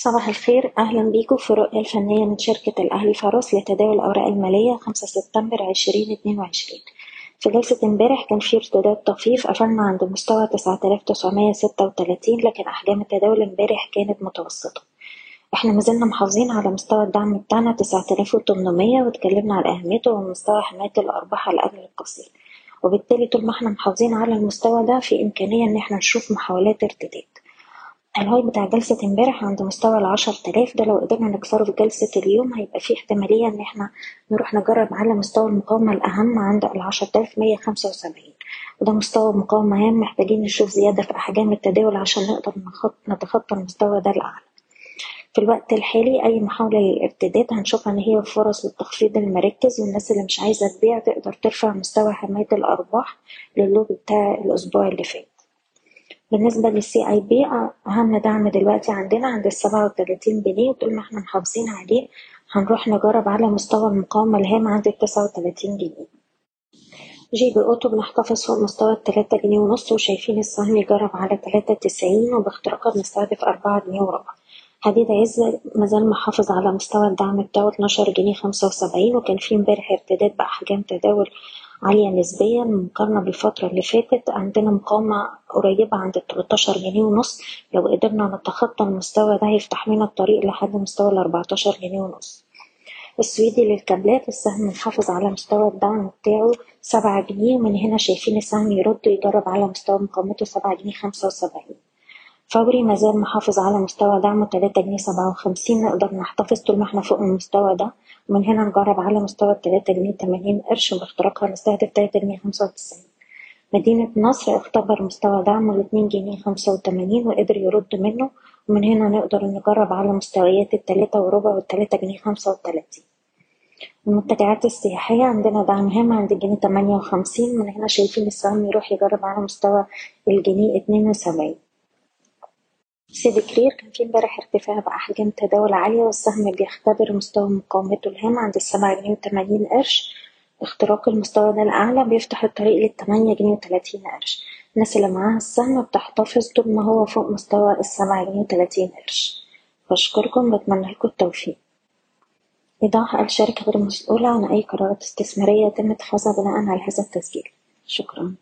صباح الخير. أهلا بيكم في الرؤية الفنية من شركة الأهلي فاروس لتداول الأوراق المالية خمسة سبتمبر عشرين اتنين وعشرين. في جلسة امبارح كان في ارتداد طفيف. قفلنا عند مستوى تسعة آلاف تسعمية ستة وتلاتين لكن أحجام التداول امبارح كانت متوسطة. إحنا مازلنا محافظين على مستوى الدعم بتاعنا تسعة آلاف وتمنمية واتكلمنا على أهميته ومستوى حماية الأرباح على الأجل القصير وبالتالي طول ما إحنا محافظين على المستوى ده في إمكانية إن إحنا نشوف محاولات ارتداد. الهاي بتاع جلسة امبارح عند مستوى العشر تلاف ده لو قدرنا نكسره في جلسة اليوم هيبقى فيه احتمالية إن إحنا نروح نجرب على مستوى المقاومة الأهم عند العشر تلاف مية خمسة وسبعين وده مستوى مقاومة هام محتاجين نشوف زيادة في أحجام التداول عشان نقدر نتخطى المستوى ده الأعلى في الوقت الحالي أي محاولة للارتداد هنشوفها إن هي فرص لتخفيض المراكز والناس اللي مش عايزة تبيع تقدر ترفع مستوى حماية الأرباح للوب بتاع الأسبوع اللي فات. بالنسبة لل CIB أهم دعم دلوقتي عندنا عند السبعة وتلاتين جنيه وطول ما إحنا محافظين عليه هنروح نجرب على مستوى المقاومة الهام عند التسعة وتلاتين جنيه. GB Auto بنحتفظ فوق مستوى التلاتة جنيه ونص وشايفين السهم يجرب على تلاتة تسعين وباختراقها بنستهدف أربعة جنيه وربع. حديد عز مازال محافظ على مستوى الدعم بتاعه اتناشر جنيه خمسة وسبعين وكان في امبارح ارتداد بأحجام تداول عالية نسبيا مقارنة بالفترة اللي فاتت عندنا مقاومة قريبة عند التلاتاشر جنيه ونص. لو قدرنا نتخطى المستوى ده هيفتح لنا الطريق لحد مستوى الأربعتاشر جنيه ونص. السويدي للكابلات السهم محافظ على مستوى الدعم بتاعه سبعة جنيه ومن هنا شايفين السهم يرد ويجرب على مستوى مقاومته سبعة جنيه خمسة وسبعين. فوري مازال محافظ على مستوى دعمه تلاتة جنيه سبعة وخمسين. نقدر نحتفظ طول ما إحنا فوق المستوى ده. ومن هنا نجرب على مستوى التلاتة جنيه تمانين قرش وباختراقها نستهدف تلاتة جنيه خمسة وتسعين. مدينة نصر اختبر مستوى دعمه الاتنين جنيه خمسة وتمانين وقدر يرد منه. ومن هنا نقدر نجرب على مستويات التلاتة وربع والتلاتة جنيه خمسة وتلاتين. المنتجعات السياحية عندنا دعم هام عند الجنيه تمانية وخمسين. من هنا شايفين السهم يروح يجرب على مستوى الجنيه اتنين وسبعين. سيدي كرير كان في امبارح ارتفاع بأحجام تداول عالية والسهم بيختبر مستوى مقاومته الهام عند السبعة جنيه وتمانين قرش. اختراق المستوى ده الأعلى بيفتح الطريق للتمانية جنيه وتلاتين قرش. الناس اللي معاها السهم بتحتفظ طول ما هو فوق مستوى السبعة جنيه وتلاتين قرش. بشكركم بتمنى لكم التوفيق. إيضاح الشركة غير مسؤولة عن أي قرارات استثمارية يتم اتخاذها بناء على هذا التسجيل. شكرا.